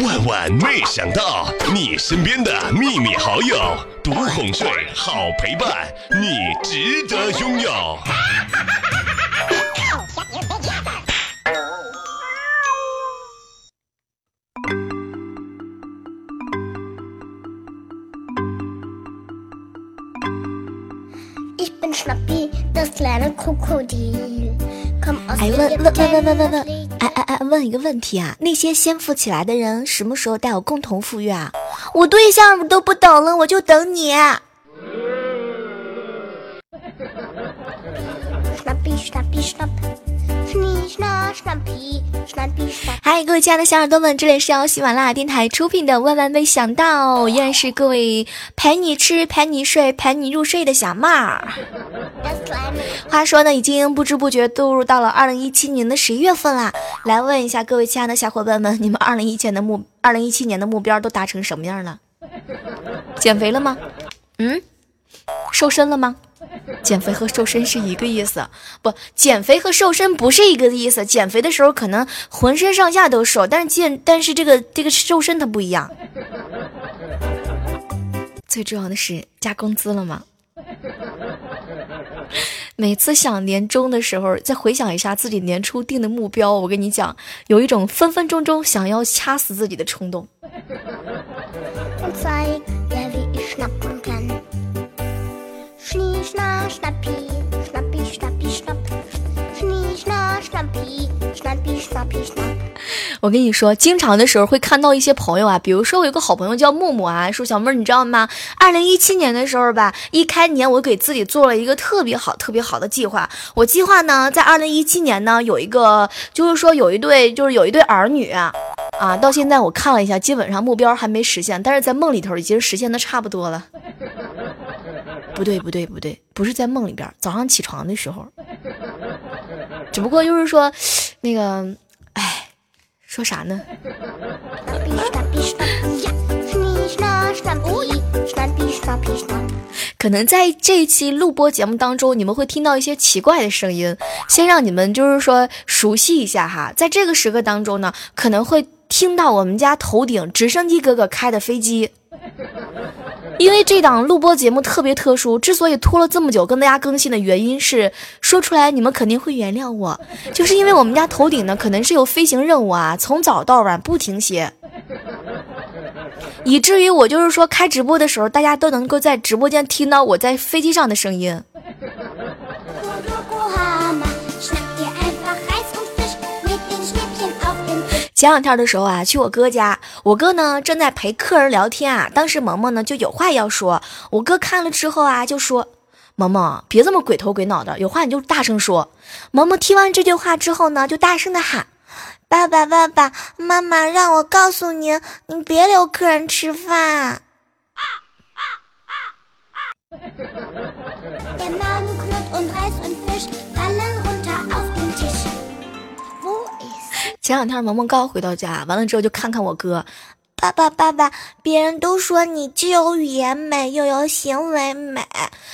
万万没想到，你身边的秘密好友，独哄睡，好陪伴，你值得拥有。哎，问问问问问问问，哎问一个问题啊，那些先富起来的人，什么时候带我共同富裕啊？我对象都不等了，我就等你。嗨，各位亲爱的小耳朵们，这里是由喜马拉雅电台出品的《万万没想到》，依然是各位陪你吃、陪你睡、陪你入睡的小妹儿。话说呢，已经不知不觉步入到了二零一七年的十一月份啦。来问一下各位亲爱的小伙伴们，你们二零一七年的目二零一七年的目标都达成什么样了？减肥了吗？嗯，瘦身了吗？减肥和瘦身是一个意思，不，减肥和瘦身不是一个意思。减肥的时候可能浑身上下都瘦，但是健，但是这个这个瘦身它不一样。最重要的是加工资了吗？每次想年终的时候，再回想一下自己年初定的目标，我跟你讲，有一种分分钟钟想要掐死自己的冲动。我跟你说，经常的时候会看到一些朋友啊，比如说我有个好朋友叫木木啊，说小妹儿，你知道吗？二零一七年的时候吧，一开年我给自己做了一个特别好、特别好的计划。我计划呢，在二零一七年呢，有一个就是说有一对就是有一对儿女啊，到现在我看了一下，基本上目标还没实现，但是在梦里头已经实现的差不多了。不对，不对，不对，不是在梦里边，早上起床的时候。只不过就是说，那个，说啥呢？可能在这一期录播节目当中，你们会听到一些奇怪的声音。先让你们就是说熟悉一下哈，在这个时刻当中呢，可能会听到我们家头顶直升机哥哥开的飞机。因为这档录播节目特别特殊，之所以拖了这么久跟大家更新的原因是，说出来你们肯定会原谅我，就是因为我们家头顶呢可能是有飞行任务啊，从早到晚不停歇，以至于我就是说开直播的时候，大家都能够在直播间听到我在飞机上的声音。前两天的时候啊，去我哥家，我哥呢正在陪客人聊天啊。当时萌萌呢就有话要说，我哥看了之后啊就说：“萌萌，别这么鬼头鬼脑的，有话你就大声说。”萌萌听完这句话之后呢，就大声的喊：“爸爸，爸爸妈妈让我告诉您，您别留客人吃饭。”前两天萌萌刚回到家，完了之后就看看我哥，爸爸爸爸，别人都说你既有语言美又有行为美。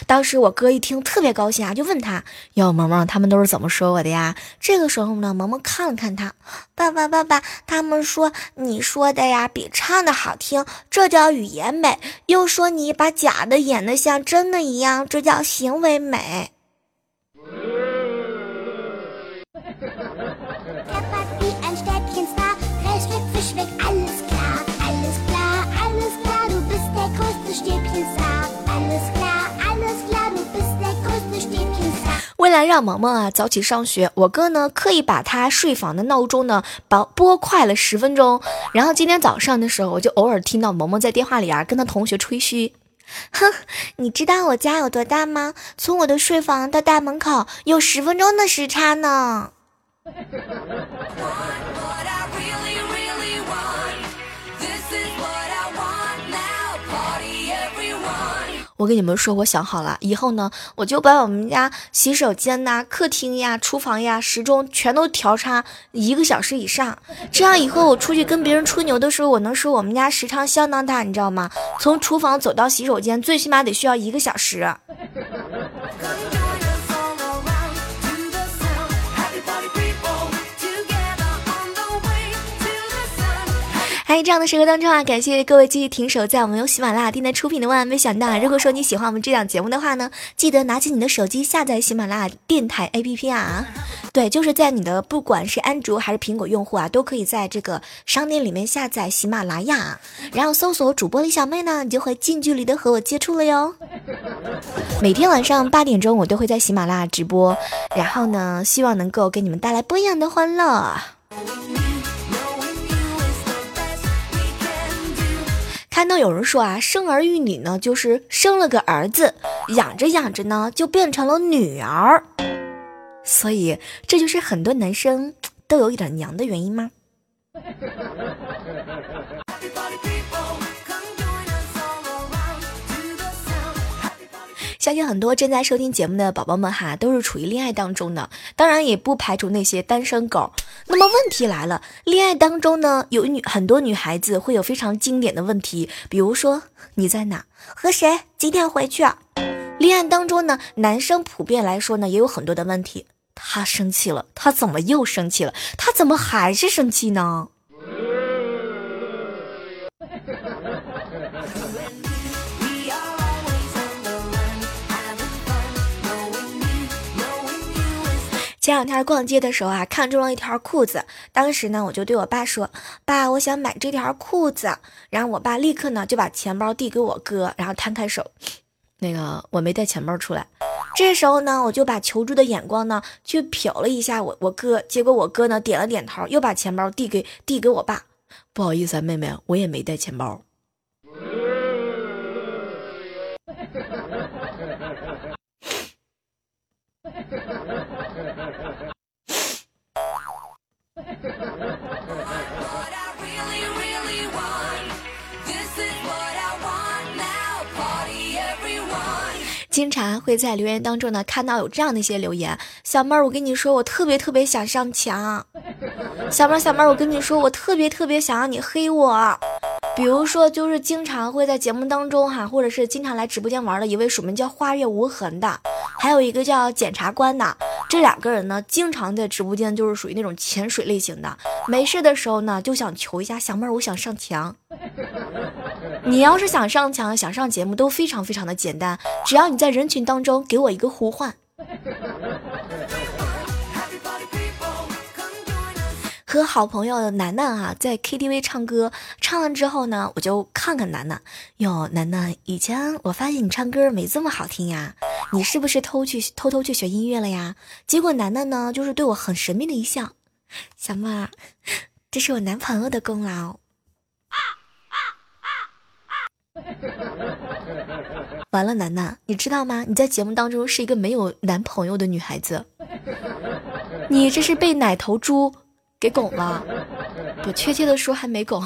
当时我哥一听特别高兴啊，就问他哟，萌萌他们都是怎么说我的呀？这个时候呢，萌萌看了看他，爸爸爸爸，他们说你说的呀比唱的好听，这叫语言美；又说你把假的演的像真的一样，这叫行为美。为了让萌萌啊早起上学，我哥呢刻意把他睡房的闹钟呢把拨快了十分钟。然后今天早上的时候，我就偶尔听到萌萌在电话里啊跟他同学吹嘘：“ 哼，你知道我家有多大吗？从我的睡房到大门口有十分钟的时差呢。”我跟你们说，我想好了，以后呢，我就把我们家洗手间呐、客厅呀、厨房呀时钟全都调差一个小时以上，这样以后我出去跟别人吹牛的时候，我能说我们家时长相当大，你知道吗？从厨房走到洗手间，最起码得需要一个小时。在，这样的时刻当中啊，感谢各位继续停守在我们由喜马拉雅电台出品的《万万没想到》。如果说你喜欢我们这档节目的话呢，记得拿起你的手机下载喜马拉雅电台 APP 啊。对，就是在你的不管是安卓还是苹果用户啊，都可以在这个商店里面下载喜马拉雅，然后搜索主播李小妹呢，你就会近距离的和我接触了哟。每天晚上八点钟，我都会在喜马拉雅直播，然后呢，希望能够给你们带来不一样的欢乐。看到有人说啊，生儿育女呢，就是生了个儿子，养着养着呢，就变成了女儿，所以这就是很多男生都有一点娘的原因吗？相信很多正在收听节目的宝宝们哈，都是处于恋爱当中的，当然也不排除那些单身狗。那么问题来了，恋爱当中呢，有女很多女孩子会有非常经典的问题，比如说你在哪，和谁，几点回去？恋爱当中呢，男生普遍来说呢，也有很多的问题。他生气了，他怎么又生气了？他怎么还是生气呢？两天逛街的时候啊，看中了一条裤子。当时呢，我就对我爸说：“爸，我想买这条裤子。”然后我爸立刻呢就把钱包递给我哥，然后摊开手，那个我没带钱包出来。这时候呢，我就把求助的眼光呢去瞟了一下我我哥，结果我哥呢点了点头，又把钱包递给递给我爸。不好意思啊，妹妹，我也没带钱包。经常会在留言当中呢看到有这样的一些留言，小妹儿，我跟你说，我特别特别想上墙。小妹儿，小妹儿，我跟你说，我特别特别想让你黑我。比如说，就是经常会在节目当中哈，或者是经常来直播间玩的一位署名叫花月无痕的，还有一个叫检察官的，这两个人呢，经常在直播间就是属于那种潜水类型的，没事的时候呢就想求一下小妹儿，我想上墙。你要是想上墙、想上节目，都非常非常的简单，只要你在人群当中给我一个呼唤。和好朋友楠楠啊，在 KTV 唱歌，唱完之后呢，我就看看楠楠。哟，楠楠，以前我发现你唱歌没这么好听呀，你是不是偷去偷偷去学音乐了呀？结果楠楠呢，就是对我很神秘的一笑，小妹儿，这是我男朋友的功劳。完了，楠楠，你知道吗？你在节目当中是一个没有男朋友的女孩子，你这是被奶头猪。给拱了，不，确切的说还没拱。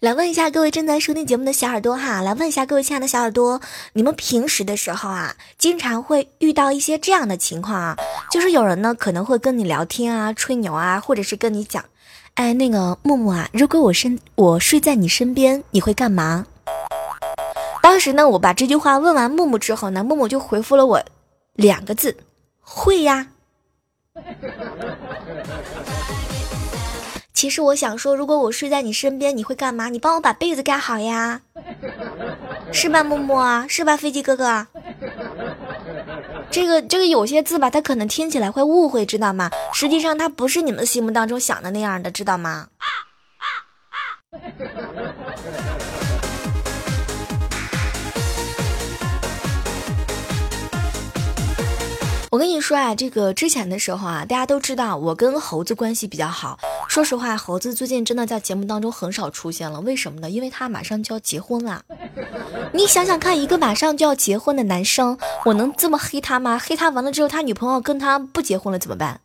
来问一下各位正在收听节目的小耳朵哈，来问一下各位亲爱的小耳朵，你们平时的时候啊，经常会遇到一些这样的情况啊，就是有人呢可能会跟你聊天啊、吹牛啊，或者是跟你讲。哎，那个木木啊，如果我身我睡在你身边，你会干嘛？当时呢，我把这句话问完木木之后呢，木木就回复了我两个字：会呀。其实我想说，如果我睡在你身边，你会干嘛？你帮我把被子盖好呀，是吧，木木？是吧，飞机哥哥？这个这个有些字吧，他可能听起来会误会，知道吗？实际上他不是你们心目当中想的那样的，知道吗？我跟你说啊，这个之前的时候啊，大家都知道我跟猴子关系比较好。说实话，猴子最近真的在节目当中很少出现了。为什么呢？因为他马上就要结婚了。你想想看，一个马上就要结婚的男生，我能这么黑他吗？黑他完了之后，他女朋友跟他不结婚了怎么办？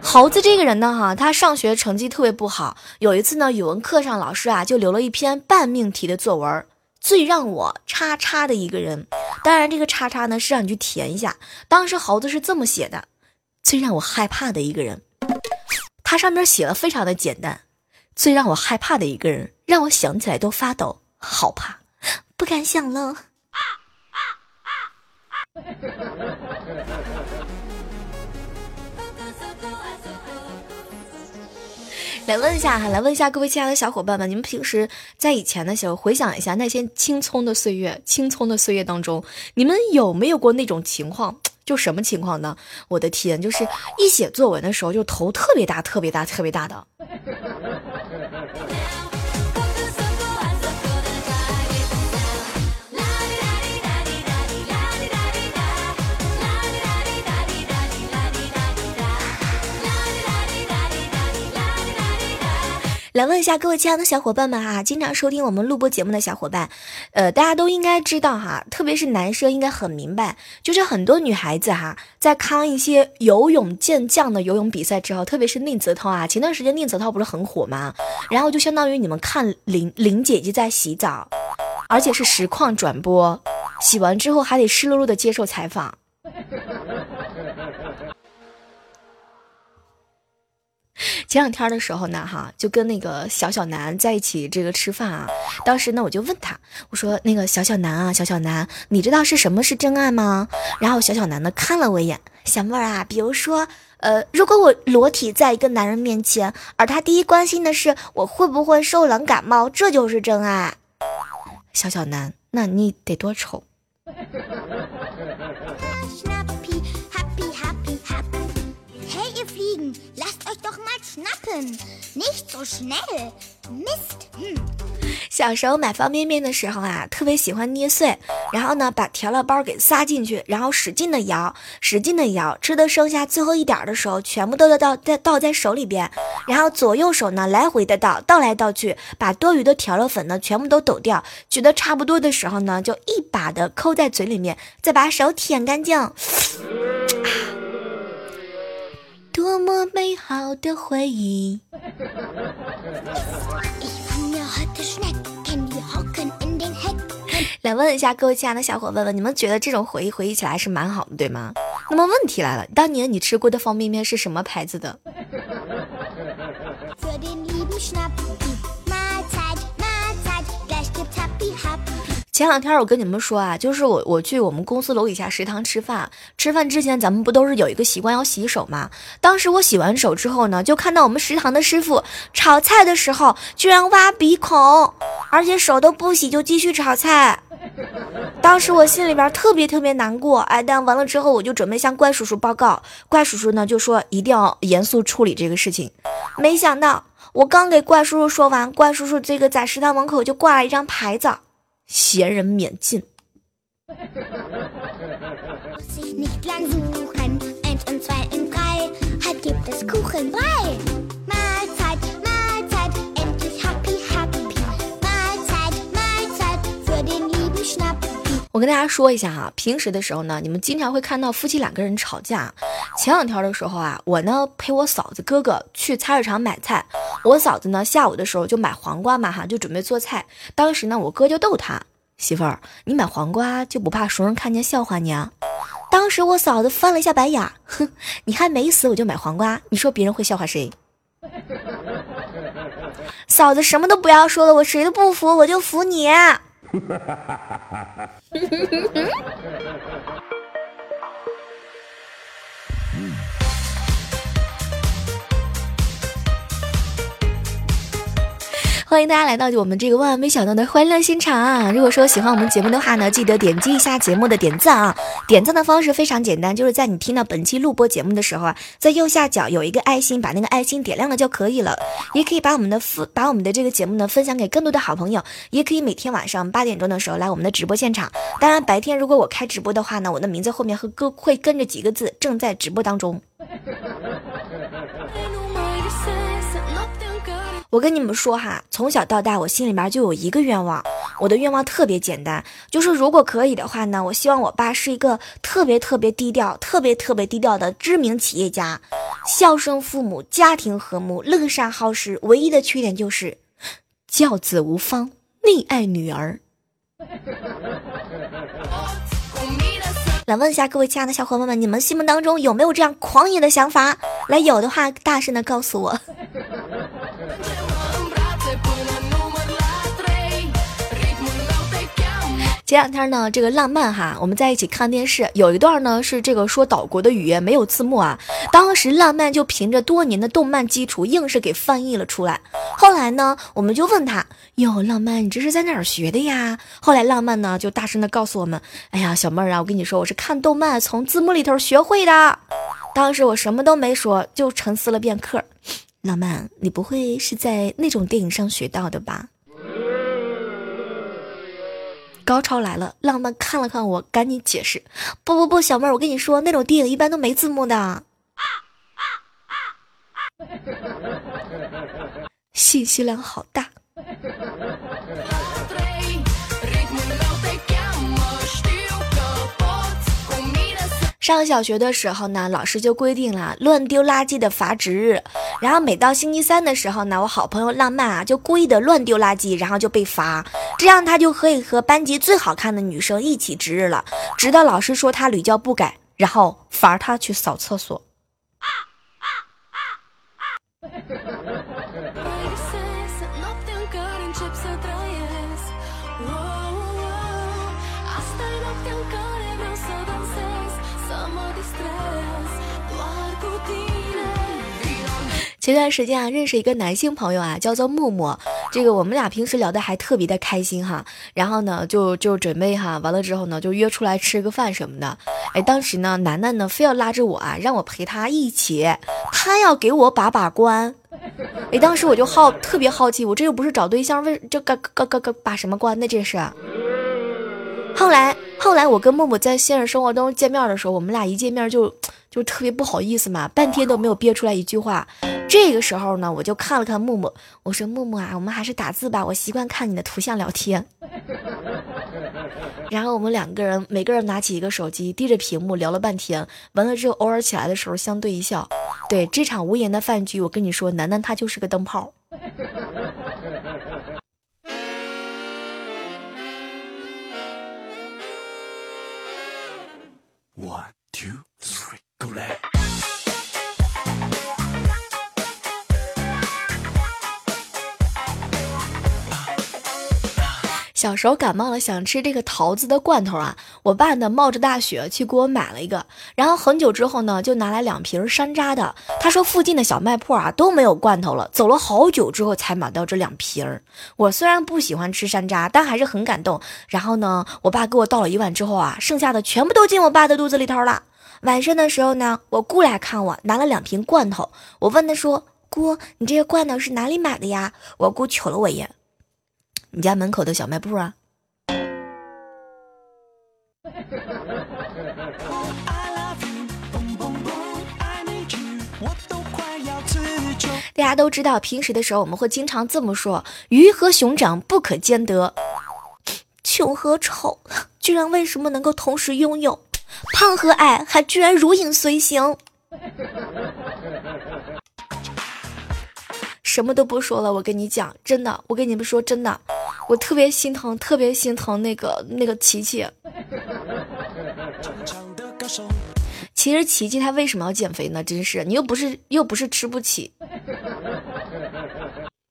猴子这个人呢，哈，他上学成绩特别不好。有一次呢，语文课上老师啊就留了一篇半命题的作文。最让我叉叉的一个人。当然这个叉叉呢是让你去填一下当时猴子是这么写的最让我害怕的一个人。他上面写的非常的简单最让我害怕的一个人让我想起来都发抖好怕不敢想了。啊啊啊啊来问一下哈，来问一下各位亲爱的小伙伴们，你们平时在以前的时候回想一下那些青葱的岁月，青葱的岁月当中，你们有没有过那种情况？就什么情况呢？我的天，就是一写作文的时候就头特别大、特别大、特别大的。来问一下各位亲爱的小伙伴们哈，经常收听我们录播节目的小伙伴，呃，大家都应该知道哈，特别是男生应该很明白，就是很多女孩子哈，在看一些游泳健将的游泳比赛之后，特别是宁泽涛啊，前段时间宁泽涛不是很火吗？然后就相当于你们看林林姐姐在洗澡，而且是实况转播，洗完之后还得湿漉漉的接受采访。前两天的时候呢，哈，就跟那个小小南在一起这个吃饭啊。当时呢，我就问他，我说那个小小南啊，小小南，你知道是什么是真爱吗？然后小小南呢看了我一眼，小妹儿啊，比如说，呃，如果我裸体在一个男人面前，而他第一关心的是我会不会受冷感冒，这就是真爱。小小南，那你得多丑？Schnappen, nicht so schnell. Mist. 小时候买方便面的时候啊，特别喜欢捏碎，然后呢把调料包给撒进去，然后使劲的摇，使劲的摇，吃的剩下最后一点的时候，全部都要倒在倒在手里边，然后左右手呢来回的倒，倒来倒去，把多余的调料粉呢全部都抖掉，觉得差不多的时候呢，就一把的抠在嘴里面，再把手舔干净。多么美好的回忆！来问一下各位亲爱的小伙伴们，你们觉得这种回忆回忆起来是蛮好的，对吗？那么问题来了，当年你吃过的方便面是什么牌子的？前两天我跟你们说啊，就是我我去我们公司楼底下食堂吃饭，吃饭之前咱们不都是有一个习惯要洗手吗？当时我洗完手之后呢，就看到我们食堂的师傅炒菜的时候居然挖鼻孔，而且手都不洗就继续炒菜。当时我心里边特别特别难过，哎，但完了之后我就准备向怪叔叔报告，怪叔叔呢就说一定要严肃处理这个事情。没想到我刚给怪叔叔说完，怪叔叔这个在食堂门口就挂了一张牌子。闲人免进。我跟大家说一下哈，平时的时候呢，你们经常会看到夫妻两个人吵架。前两天的时候啊，我呢陪我嫂子哥哥去菜市场买菜，我嫂子呢下午的时候就买黄瓜嘛哈，就准备做菜。当时呢，我哥就逗他媳妇儿，你买黄瓜就不怕熟人看见笑话你啊？当时我嫂子翻了一下白眼，哼，你还没死我就买黄瓜，你说别人会笑话谁？嫂子什么都不要说了，我谁都不服，我就服你。ハハハハ欢迎大家来到我们这个万万没想到的欢乐现场啊！如果说喜欢我们节目的话呢，记得点击一下节目的点赞啊！点赞的方式非常简单，就是在你听到本期录播节目的时候啊，在右下角有一个爱心，把那个爱心点亮了就可以了。也可以把我们的分把我们的这个节目呢分享给更多的好朋友，也可以每天晚上八点钟的时候来我们的直播现场。当然白天如果我开直播的话呢，我的名字后面会跟会跟着几个字，正在直播当中。我跟你们说哈，从小到大，我心里面就有一个愿望，我的愿望特别简单，就是如果可以的话呢，我希望我爸是一个特别特别低调、特别特别低调的知名企业家，孝顺父母，家庭和睦，乐善好施。唯一的缺点就是教子无方，溺爱女儿。来问一下各位亲爱的小伙伴们，你们心目当中有没有这样狂野的想法？来，有的话大声的告诉我。前两天呢，这个浪漫哈，我们在一起看电视，有一段呢是这个说岛国的语言没有字幕啊，当时浪漫就凭着多年的动漫基础，硬是给翻译了出来。后来呢，我们就问他，哟，浪漫，你这是在哪儿学的呀？后来浪漫呢就大声的告诉我们，哎呀，小妹儿啊，我跟你说，我是看动漫从字幕里头学会的。当时我什么都没说，就沉思了片刻。浪漫，你不会是在那种电影上学到的吧？高潮来了，浪漫看了看我，赶紧解释：不不不，小妹儿，我跟你说，那种电影一般都没字幕的。信息量好大。上小学的时候呢，老师就规定了乱丢垃圾的罚值日。然后每到星期三的时候呢，我好朋友浪漫啊就故意的乱丢垃圾，然后就被罚，这样他就可以和班级最好看的女生一起值日了。直到老师说他屡教不改，然后罚他去扫厕所。前段时间啊，认识一个男性朋友啊，叫做木木。这个我们俩平时聊的还特别的开心哈。然后呢，就就准备哈，完了之后呢，就约出来吃个饭什么的。哎，当时呢，楠楠呢非要拉着我啊，让我陪他一起，他要给我把把关。哎，当时我就好特别好奇，我这又不是找对象，为这个个个个把什么关呢？这是。后来后来我跟木木在现实生活中见面的时候，我们俩一见面就就特别不好意思嘛，半天都没有憋出来一句话。这个时候呢，我就看了看木木，我说木木啊，我们还是打字吧，我习惯看你的图像聊天。然后我们两个人每个人拿起一个手机，低着屏幕聊了半天，完了之后偶尔起来的时候相对一笑。对这场无言的饭局，我跟你说，楠楠她就是个灯泡。One two 小时候感冒了，想吃这个桃子的罐头啊，我爸呢冒着大雪去给我买了一个，然后很久之后呢，就拿来两瓶山楂的。他说附近的小卖铺啊都没有罐头了，走了好久之后才买到这两瓶。我虽然不喜欢吃山楂，但还是很感动。然后呢，我爸给我倒了一碗之后啊，剩下的全部都进我爸的肚子里头了。晚上的时候呢，我姑来看我，拿了两瓶罐头。我问他说：“姑，你这些罐头是哪里买的呀？”我姑瞅了我一眼。你家门口的小卖部啊！大家都知道，平时的时候我们会经常这么说：“鱼和熊掌不可兼得，穷和丑居然为什么能够同时拥有？胖和矮还居然如影随形。”什么都不说了，我跟你讲，真的，我跟你们说真的，我特别心疼，特别心疼那个那个琪琪。其实琪琪她为什么要减肥呢？真是，你又不是又不是吃不起。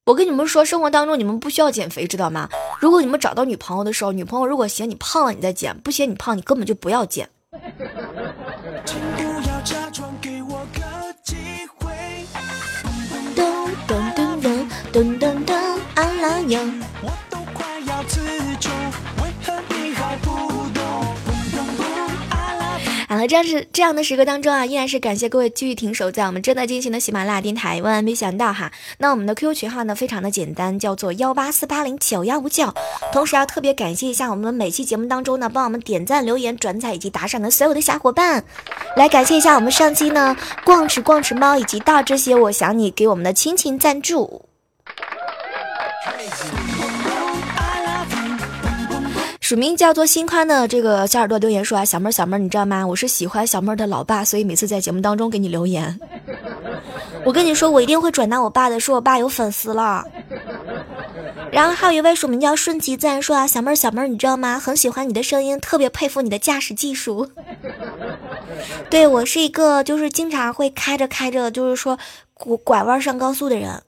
我跟你们说，生活当中你们不需要减肥，知道吗？如果你们找到女朋友的时候，女朋友如果嫌你胖了，你再减；不嫌你胖，你根本就不要减。噔噔噔，阿拉哟。这样是这样的时刻当中啊，依然是感谢各位继续停守在我们正在进行的喜马拉雅电台。万万没想到哈，那我们的 QQ 群号呢，非常的简单，叫做幺八四八零九幺五九。同时要特别感谢一下我们每期节目当中呢，帮我们点赞、留言、转载以及打赏的所有的小伙伴。来感谢一下我们上期呢，逛吃逛吃猫以及大这些我想你给我们的亲情赞助。署名叫做心宽的这个小耳朵留言说啊，小妹儿小妹儿，你知道吗？我是喜欢小妹儿的老爸，所以每次在节目当中给你留言。我跟你说，我一定会转达我爸的，说我爸有粉丝了。然后还有一位署名叫顺其自然说啊，小妹儿小妹儿，你知道吗？很喜欢你的声音，特别佩服你的驾驶技术。对我是一个就是经常会开着开着就是说拐弯上高速的人。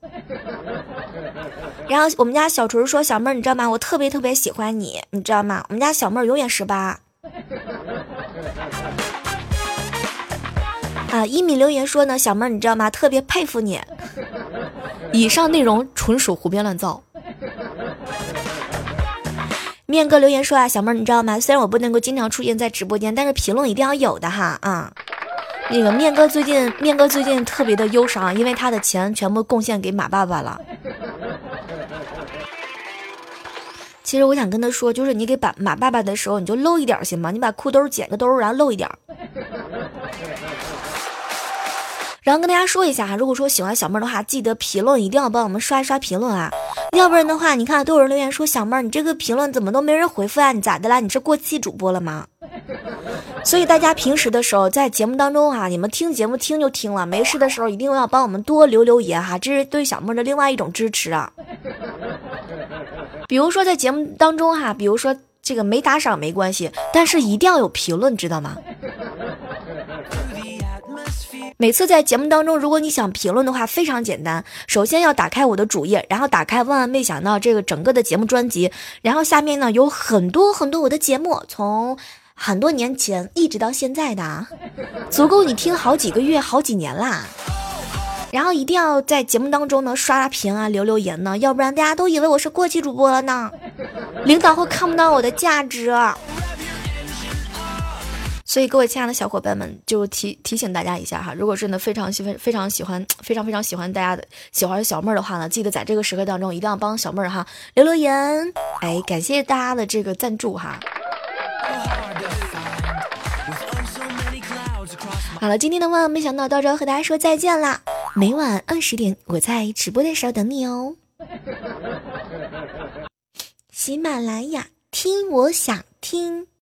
然后我们家小锤说：“小妹儿，你知道吗？我特别特别喜欢你，你知道吗？我们家小妹儿永远十八。”啊，一米留言说呢，小妹儿，你知道吗？特别佩服你。以上内容纯属胡编乱造。面哥留言说啊，小妹儿，你知道吗？虽然我不能够经常出现在直播间，但是评论一定要有的哈啊。那个面哥最近，面哥最近特别的忧伤，因为他的钱全部贡献给马爸爸了。其实我想跟他说，就是你给把马爸爸的时候，你就露一点行吗？你把裤兜剪个兜，然后露一点。然后跟大家说一下哈，如果说喜欢小妹儿的话，记得评论一定要帮我们刷一刷评论啊，要不然的话，你看都有人留言说小妹儿，你这个评论怎么都没人回复啊？你咋的啦？你是过气主播了吗？所以大家平时的时候在节目当中哈，你们听节目听就听了，没事的时候一定要帮我们多留留言哈，这是对小妹的另外一种支持啊。比如说在节目当中哈，比如说这个没打赏没关系，但是一定要有评论，知道吗？每次在节目当中，如果你想评论的话，非常简单。首先要打开我的主页，然后打开万万没想到这个整个的节目专辑，然后下面呢有很多很多我的节目，从很多年前一直到现在的，足够你听好几个月、好几年啦。然后一定要在节目当中呢刷刷屏啊、留留言呢，要不然大家都以为我是过气主播了呢，领导会看不到我的价值。所以，各位亲爱的小伙伴们，就提提醒大家一下哈，如果真的非常喜欢、非常喜欢、非常非常喜欢大家的喜欢小妹儿的话呢，记得在这个时刻当中一定要帮小妹儿哈留留言，哎，感谢大家的这个赞助哈。好了，今天的万万没想到到这和大家说再见啦！每晚二十点，我在直播的时候等你哦。喜马拉雅听，我想听。